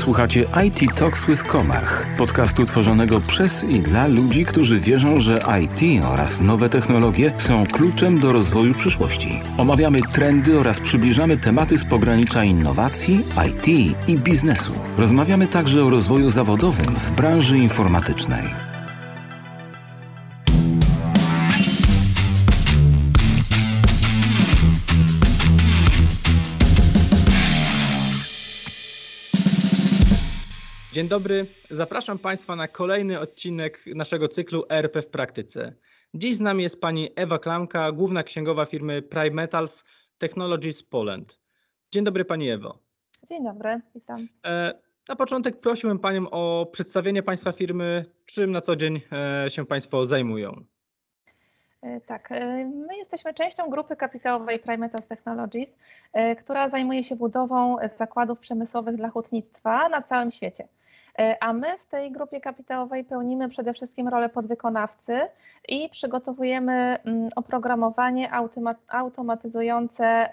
Słuchacie IT Talks with Komarch, podcastu tworzonego przez i dla ludzi, którzy wierzą, że IT oraz nowe technologie są kluczem do rozwoju przyszłości. Omawiamy trendy oraz przybliżamy tematy z pogranicza innowacji, IT i biznesu. Rozmawiamy także o rozwoju zawodowym w branży informatycznej. Dzień dobry, zapraszam Państwa na kolejny odcinek naszego cyklu ERP w praktyce. Dziś z nami jest pani Ewa Klamka, główna księgowa firmy Prime Metals Technologies Poland. Dzień dobry Pani Ewo. Dzień dobry, witam. E, na początek prosiłbym Panią o przedstawienie Państwa firmy, czym na co dzień e, się Państwo zajmują. E, tak, my jesteśmy częścią grupy kapitałowej Prime Metals Technologies, która zajmuje się budową zakładów przemysłowych dla hutnictwa na całym świecie. E, a my w tej grupie kapitałowej pełnimy przede wszystkim rolę podwykonawcy i przygotowujemy mm, oprogramowanie automatyzujące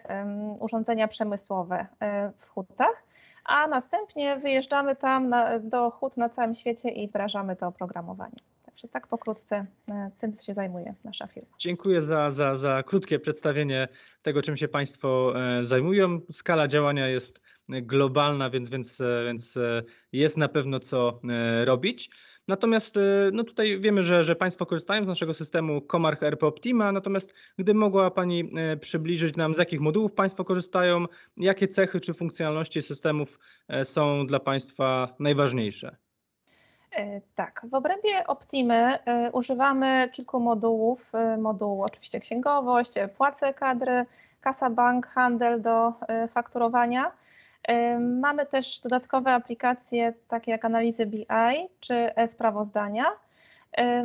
urządzenia przemysłowe e, w hutach, a następnie wyjeżdżamy tam na, do hut na całym świecie i wdrażamy to oprogramowanie. Także tak pokrótce e, tym się zajmuje nasza firma. Dziękuję za, za, za krótkie przedstawienie tego, czym się Państwo zajmują. Skala działania jest globalna, więc, więc, więc jest na pewno co e, robić. Natomiast e, no tutaj wiemy, że, że Państwo korzystają z naszego systemu Comarch RP Optima, natomiast gdy mogła Pani e, przybliżyć nam, z jakich modułów Państwo korzystają, jakie cechy czy funkcjonalności systemów są dla Państwa najważniejsze? Tak, w obrębie Optimy używamy kilku modułów. Moduł oczywiście księgowość, płace kadry, kasa bank, handel do fakturowania. Mamy też dodatkowe aplikacje takie jak analizy BI czy e-sprawozdania.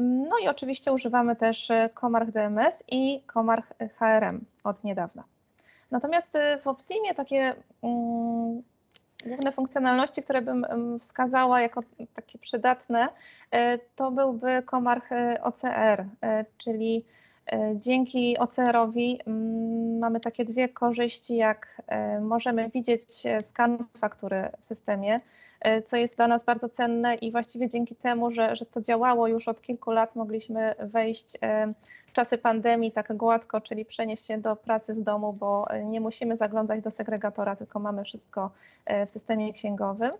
No i oczywiście używamy też Comarch DMS i Comarch HRM od niedawna. Natomiast w Optimie takie główne funkcjonalności, które bym wskazała jako takie przydatne, y, to byłby Comarch y, OCR, czyli E, dzięki OCR-owi mm, mamy takie dwie korzyści, jak e, możemy widzieć e, skan faktury w systemie, co jest dla nas bardzo cenne i właściwie dzięki temu, że, że to działało już od kilku lat, mogliśmy wejść w czasy pandemii tak gładko, czyli przenieść się do pracy z domu, bo nie musimy zaglądać do segregatora, tylko mamy wszystko w systemie księgowym.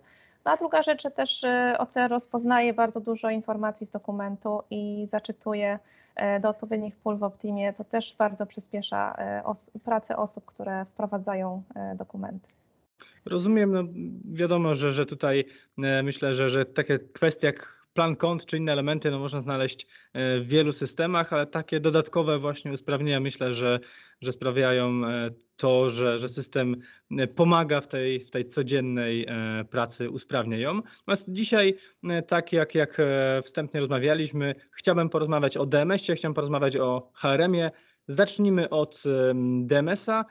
No a druga rzecz, też OCR rozpoznaje bardzo dużo informacji z dokumentu i zaczytuje E, do odpowiednich pól w Optimie, to też bardzo przyspiesza e, os pracę osób, które wprowadzają e, dokumenty. Rozumiem, no wiadomo, że, że tutaj myślę, że, że takie kwestie jak plan kont czy inne elementy no można znaleźć e, w wielu systemach, ale takie dodatkowe właśnie usprawnienia myślę, że, że sprawiają e, to, że, że system e, pomaga w tej, w tej codziennej pracy, usprawnia ją. Natomiast dzisiaj, tak jak, jak wstępnie rozmawialiśmy, chciałbym porozmawiać o DMS-ie, chciałbym porozmawiać o HRM-ie. Zacznijmy od DMS-a.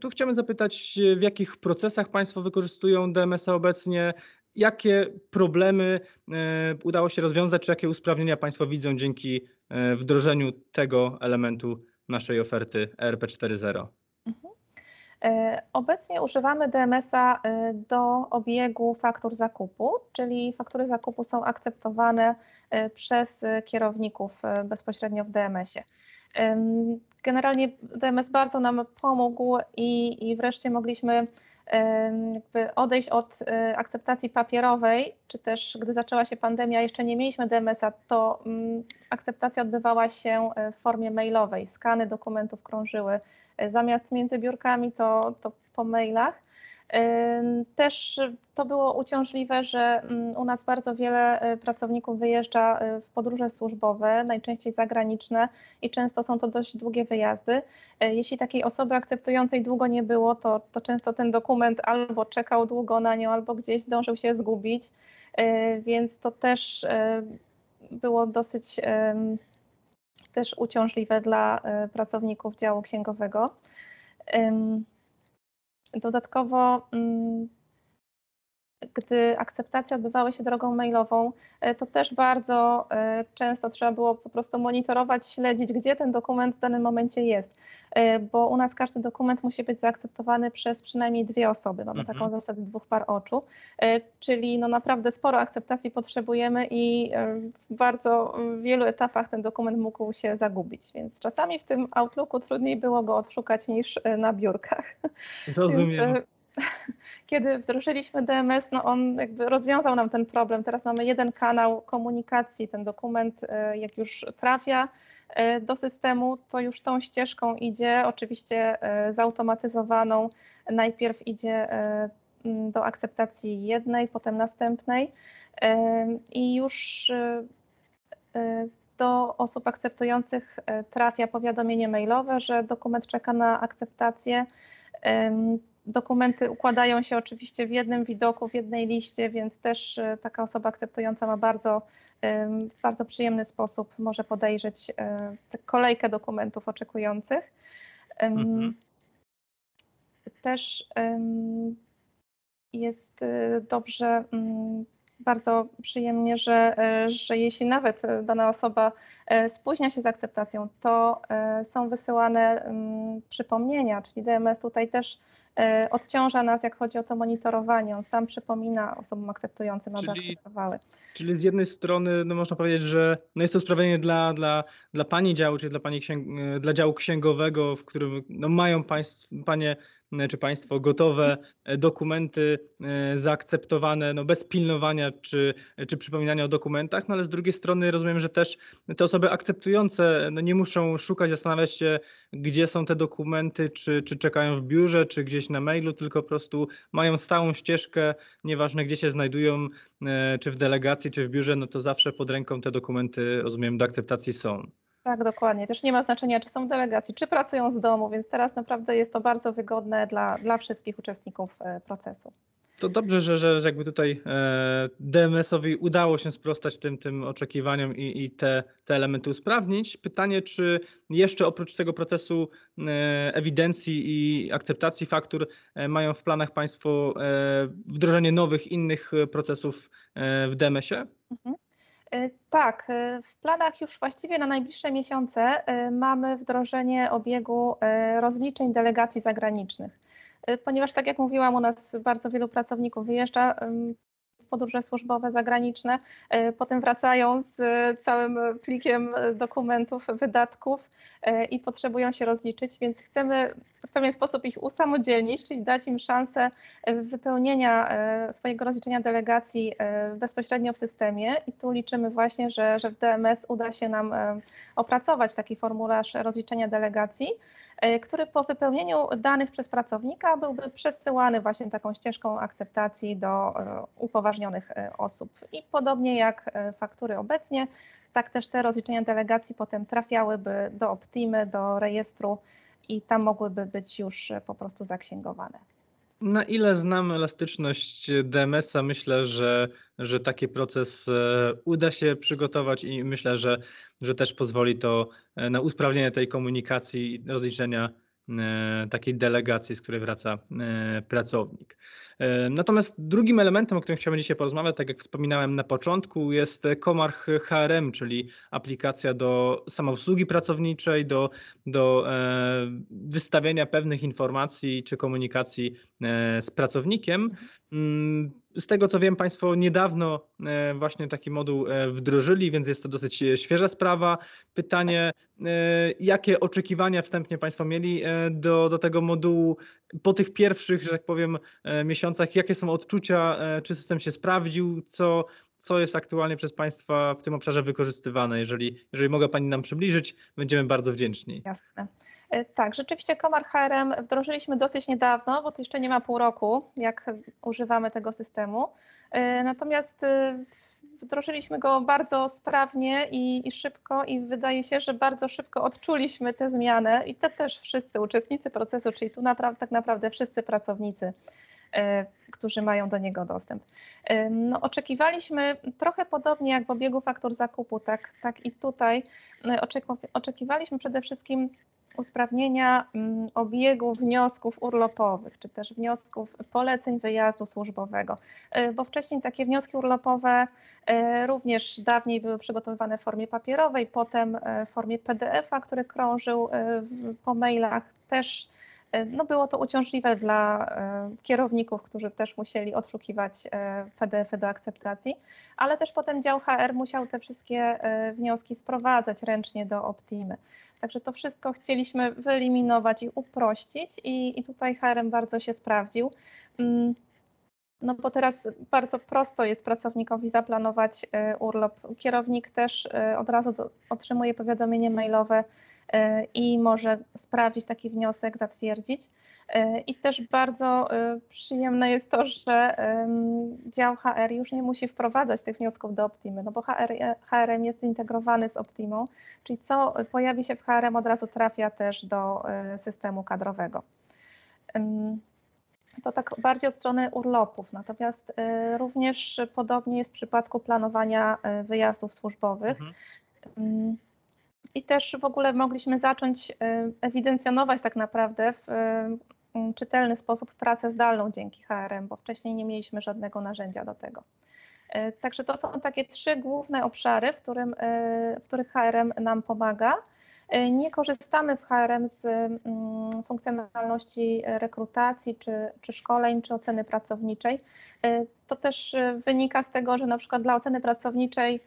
Tu chciałbym zapytać, w jakich procesach Państwo wykorzystują DMS-a obecnie, jakie problemy e, udało się rozwiązać, czy jakie usprawnienia Państwo widzą dzięki e, wdrożeniu tego elementu naszej oferty ERP 4.0? Mhm. E, obecnie używamy DMS-a do obiegu faktur zakupu, czyli faktury zakupu są akceptowane przez kierowników bezpośrednio w DMS-ie. Generalnie DMS bardzo nam pomógł i, i wreszcie mogliśmy jakby odejść od e, akceptacji papierowej, czy też gdy zaczęła się pandemia, jeszcze nie mieliśmy DMS-a, to mm, akceptacja odbywała się e, w formie mailowej. Skany dokumentów krążyły e, zamiast między biurkami, to, to po mailach. Też to było uciążliwe, że mm, u nas bardzo wiele e, pracowników wyjeżdża e, w podróże służbowe, najczęściej zagraniczne i często są to dość długie wyjazdy. E, jeśli takiej osoby akceptującej długo nie było, to, to często ten dokument albo czekał długo na nią, albo gdzieś zdążył się zgubić, więc to też było dosyć też uciążliwe dla pracowników działu księgowego. Dodatkowo mm, gdy akceptacje odbywały się drogą mailową, to też bardzo często trzeba było po prostu monitorować, śledzić, gdzie ten dokument w danym momencie jest. E, bo u nas każdy dokument musi być zaakceptowany przez przynajmniej dwie osoby. Mamy mhm. taką zasadę dwóch par oczu, e, czyli no naprawdę sporo akceptacji potrzebujemy i e, w bardzo wielu etapach ten dokument mógł się zagubić, więc czasami w tym Outlooku trudniej było go odszukać niż na biurkach. Rozumiem. Więc, kiedy wdrożyliśmy DMS, no on jakby rozwiązał nam ten problem. Teraz mamy jeden kanał komunikacji. Ten dokument, jak już trafia E, do systemu, to już tą ścieżką idzie, oczywiście e, zautomatyzowaną. Najpierw idzie e, do akceptacji jednej, potem następnej i już do osób akceptujących trafia powiadomienie mailowe, że dokument czeka na akceptację. Dokumenty układają się oczywiście w jednym widoku, w jednej liście, więc też taka osoba akceptująca ma bardzo w bardzo przyjemny sposób może podejrzeć e, kolejkę dokumentów oczekujących. Mhm. Też jest e, dobrze, mm, bardzo przyjemnie, że, e, że jeśli nawet dana osoba spóźnia się z akceptacją, to są wysyłane mm, przypomnienia, czyli DMS tutaj też odciąża nas, jak chodzi o to monitorowanie. On sam przypomina osobom akceptującym, aby czyli, akceptowały. Czyli z jednej strony no można powiedzieć, że no jest to usprawnienie dla, dla, dla Pani działu, czyli dla, pani księg, dla działu księgowego, w którym no mają państw, Panie E, czy Państwo gotowe e, dokumenty e, zaakceptowane no bez pilnowania czy, czy przypominania o dokumentach, no ale z drugiej strony rozumiem, że też te osoby akceptujące no nie muszą szukać, zastanawiać się, gdzie są te dokumenty, czy, czy czekają w biurze, czy gdzieś na mailu, tylko po prostu mają stałą ścieżkę, nieważne gdzie się znajdują, czy w delegacji, czy w biurze, no to zawsze pod ręką te dokumenty, rozumiem, do akceptacji są. Tak, dokładnie. Też nie ma znaczenia, czy są w delegacji, czy pracują z domu, więc teraz naprawdę jest to bardzo wygodne dla, dla wszystkich uczestników e, procesu. To dobrze, że, że, że jakby tutaj e, DMS-owi udało się sprostać tym, tym oczekiwaniom i, i te, te elementy usprawnić. Pytanie, czy jeszcze oprócz tego procesu e, ewidencji i akceptacji faktur mają w planach Państwo wdrożenie nowych, innych procesów w DMS-ie? Mhm. E, tak, e, w planach już właściwie na najbliższe miesiące e, mamy wdrożenie obiegu rozliczeń delegacji zagranicznych. Ponieważ, tak jak mówiłam, u nas bardzo wielu pracowników wyjeżdża podróże służbowe zagraniczne, potem wracają z całym plikiem dokumentów, wydatków i potrzebują się rozliczyć, więc chcemy w pewien sposób ich usamodzielnić, czyli dać im szansę wypełnienia swojego rozliczenia delegacji bezpośrednio w systemie i tu liczymy właśnie, że, że w DMS uda się nam opracować taki formularz rozliczenia delegacji, który po wypełnieniu danych przez pracownika byłby przesyłany właśnie taką ścieżką akceptacji do upoważnionych osób. I podobnie jak faktury obecnie, tak też te rozliczenia delegacji potem trafiałyby do Optimy, do rejestru i tam mogłyby być już po prostu zaksięgowane. Na ile znam elastyczność DMS-a, myślę, że, że taki proces e, uda się przygotować i myślę, że, że też pozwoli to e, na usprawnienie tej komunikacji i rozliczenia E, takiej delegacji, z której wraca e, pracownik. E, natomiast drugim elementem, o którym chciałbym dzisiaj porozmawiać, tak jak wspominałem na początku, jest Komarch HRM, czyli aplikacja do samoobsługi pracowniczej, do, do wystawienia pewnych informacji czy komunikacji z pracownikiem. Mm, z tego co wiem, Państwo niedawno e, właśnie taki moduł e, wdrożyli, więc jest to dosyć e, świeża sprawa. Pytanie, jakie oczekiwania wstępnie Państwo mieli do, do tego modułu po tych pierwszych, że tak powiem, miesiącach? Jakie są odczucia? Czy system się sprawdził? Co, co jest aktualnie przez Państwa w tym obszarze wykorzystywane? Jeżeli, jeżeli mogę Pani nam przybliżyć, będziemy bardzo wdzięczni. Jasne. E, tak, rzeczywiście Komar HRM wdrożyliśmy dosyć niedawno, bo to jeszcze nie ma pół roku, jak używamy tego systemu. E, natomiast e, wdrożyliśmy go bardzo sprawnie i, i, szybko i wydaje się, że bardzo szybko odczuliśmy tę zmianę i te też wszyscy uczestnicy procesu, czyli tu naprawdę, tak naprawdę wszyscy pracownicy, którzy mają do niego dostęp. No, oczekiwaliśmy trochę podobnie jak w obiegu faktur zakupu, tak, tak i tutaj oczekiwaliśmy przede wszystkim usprawnienia mm, obiegu wniosków urlopowych, czy też wniosków poleceń wyjazdu służbowego, e, bo wcześniej takie wnioski urlopowe e, również dawniej były przygotowywane w formie papierowej, potem w formie PDF-a, który krążył po mailach też no było to uciążliwe dla kierowników, którzy też musieli odszukiwać PDF-y do akceptacji, ale też potem dział HR musiał te wszystkie wnioski wprowadzać ręcznie do Optimy. Także to wszystko chcieliśmy wyeliminować i uprościć i, i tutaj HRM bardzo się sprawdził. Mm, no bo teraz bardzo prosto jest pracownikowi zaplanować e, urlop. Kierownik też e, od razu otrzymuje powiadomienie mailowe E, i może sprawdzić taki wniosek, zatwierdzić. E, I też bardzo e, przyjemne jest to, że dział HR już nie musi wprowadzać tych wniosków do Optimy, no bo HR, HRM jest zintegrowany z Optimą, czyli co pojawi się w HRM od razu trafia też do systemu kadrowego. To tak bardziej od strony urlopów, natomiast również podobnie jest w przypadku planowania wyjazdów służbowych. Mhm. I też w ogóle mogliśmy zacząć y, ewidencjonować tak naprawdę w y, czytelny sposób pracę zdalną dzięki HRM, bo wcześniej nie mieliśmy żadnego narzędzia do tego. Y, także to są takie trzy główne obszary, w, którym, w których HRM nam pomaga. Nie korzystamy w HRM z funkcjonalności rekrutacji, czy, czy szkoleń, czy oceny pracowniczej. To też wynika z tego, że na przykład dla oceny pracowniczej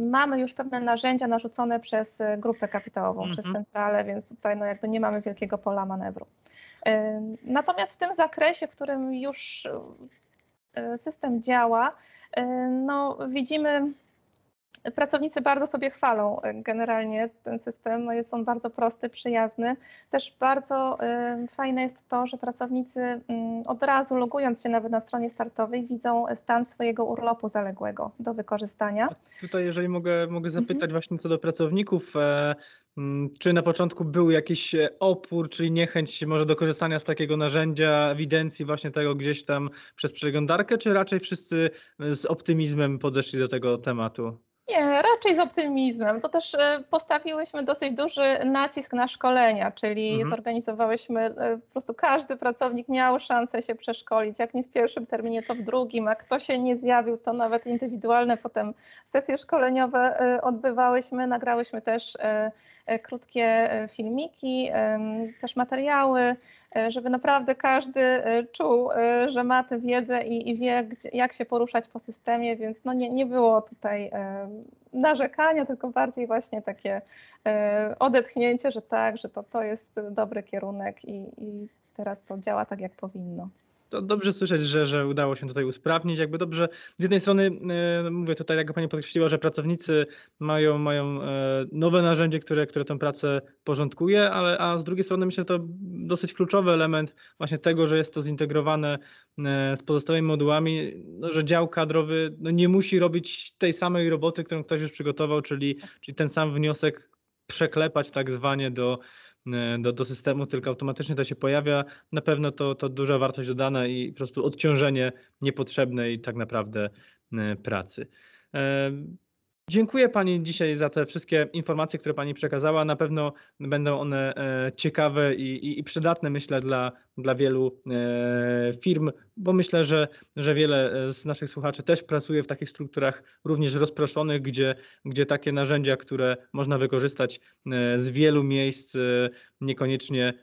mamy już pewne narzędzia narzucone przez y, grupę kapitałową, przez mhm. centralę, więc tutaj no jakby nie mamy wielkiego pola manewru. Y, natomiast w tym zakresie, w którym już system działa, no widzimy Pracownicy bardzo sobie chwalą e, generalnie ten system, no jest on bardzo prosty, przyjazny. Też bardzo e, fajne jest to, że pracownicy mm, od razu logując się nawet na stronie startowej widzą stan swojego urlopu zaległego do wykorzystania. A tutaj jeżeli mogę, mogę zapytać mhm. właśnie co do pracowników, e, mm, czy na początku był jakiś opór, czyli niechęć może do korzystania z takiego narzędzia, ewidencji właśnie tego gdzieś tam przez przeglądarkę, czy raczej wszyscy z optymizmem podeszli do tego tematu? Nie, raczej z optymizmem. To też e, postawiłyśmy dosyć duży nacisk na szkolenia, czyli mhm. zorganizowałyśmy, e, po prostu każdy pracownik miał szansę się przeszkolić, jak nie w pierwszym terminie, to w drugim, a kto się nie zjawił, to nawet indywidualne. Potem sesje szkoleniowe e, odbywałyśmy, nagrałyśmy też krótkie filmiki, też materiały, żeby naprawdę każdy czuł, że ma tę wiedzę i, i wie, gdzie, jak się poruszać po systemie, więc no nie, nie było tutaj narzekania, tylko bardziej właśnie takie odetchnięcie, że tak, że to, to jest dobry kierunek i, i teraz to działa tak, jak powinno to dobrze słyszeć, że, że udało się tutaj usprawnić. Jakby dobrze, z jednej strony e, mówię tutaj, jak Pani podkreśliła, że pracownicy mają, mają e, nowe narzędzie, które, które tę pracę porządkuje, ale a z drugiej strony myślę, że to dosyć kluczowy element właśnie tego, że jest to zintegrowane e, z pozostałymi modułami, no, że dział kadrowy no, nie musi robić tej samej roboty, którą ktoś już przygotował, czyli, czyli ten sam wniosek przeklepać tak zwanie do do, do systemu, tylko automatycznie to się pojawia, na pewno to, to duża wartość dodana i po prostu odciążenie niepotrzebnej tak naprawdę e, pracy. Dziękuję Pani dzisiaj za te wszystkie informacje, które Pani przekazała. Na pewno będą one e, ciekawe i, i, i przydatne, myślę, dla, dla wielu e, firm, bo myślę, że, że wiele e, z naszych słuchaczy też pracuje w takich strukturach również rozproszonych, gdzie, gdzie takie narzędzia, które można wykorzystać z wielu miejsc, niekoniecznie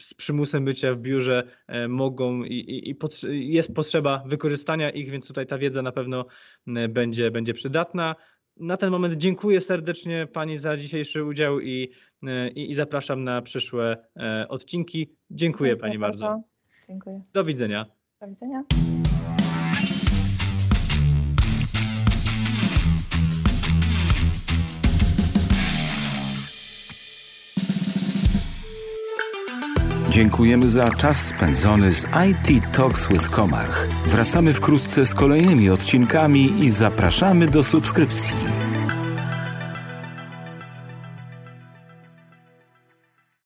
z przymusem bycia w biurze, mogą i, i, i jest potrzeba wykorzystania ich, więc tutaj ta wiedza na pewno będzie, będzie przydatna. Na ten moment dziękuję serdecznie Pani za dzisiejszy udział i, i, i zapraszam na przyszłe e, odcinki. Dziękuję, dziękuję Pani bardzo. bardzo. Dziękuję. Do widzenia. Do widzenia. Dziękujemy za czas spędzony z IT Talks with Komarch. Wracamy wkrótce z kolejnymi odcinkami i zapraszamy do subskrypcji.